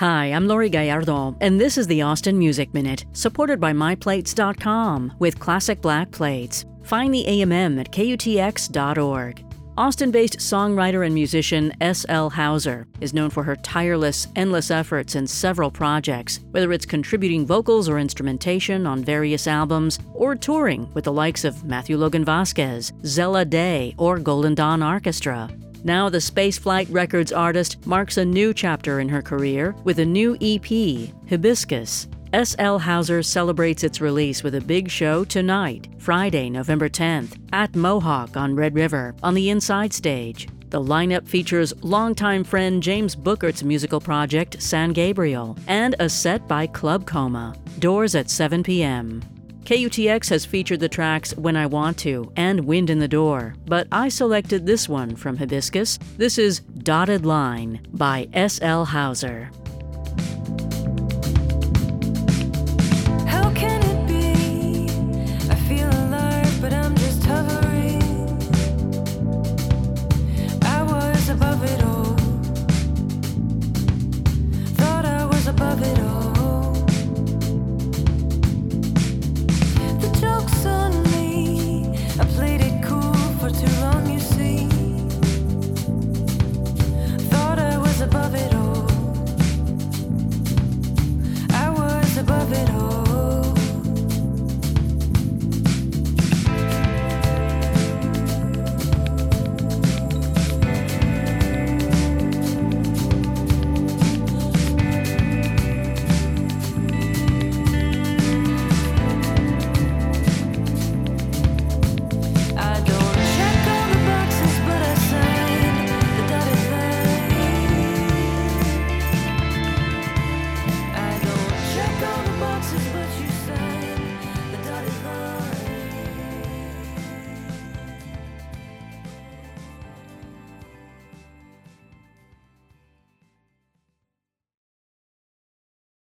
Hi, I'm Lori Gallardo, and this is the Austin Music Minute, supported by MyPlates.com with classic black plates. Find the AMM at KUTX.org. Austin based songwriter and musician S.L. Houser is known for her tireless, endless efforts in several projects, whether it's contributing vocals or instrumentation on various albums, or touring with the likes of Matthew Logan Vasquez, Zella Day, or Golden Dawn Arkestra. Now, the Spaceflight Records artist marks a new chapter in her career with a new EP, Hibiscus. S.L. Houser celebrates its release with a big show tonight, Friday, November 10th, at Mohawk on Red River on the Inside Stage. The lineup features longtime friend James Bookert's musical project San Gabriel and a set by Club Coma. Doors at 7 p.m. KUTX has featured the tracks When I Want to and Wind in the Door, but I selected this one from Hibiscus. This is Dotted Line by S.L. Houser.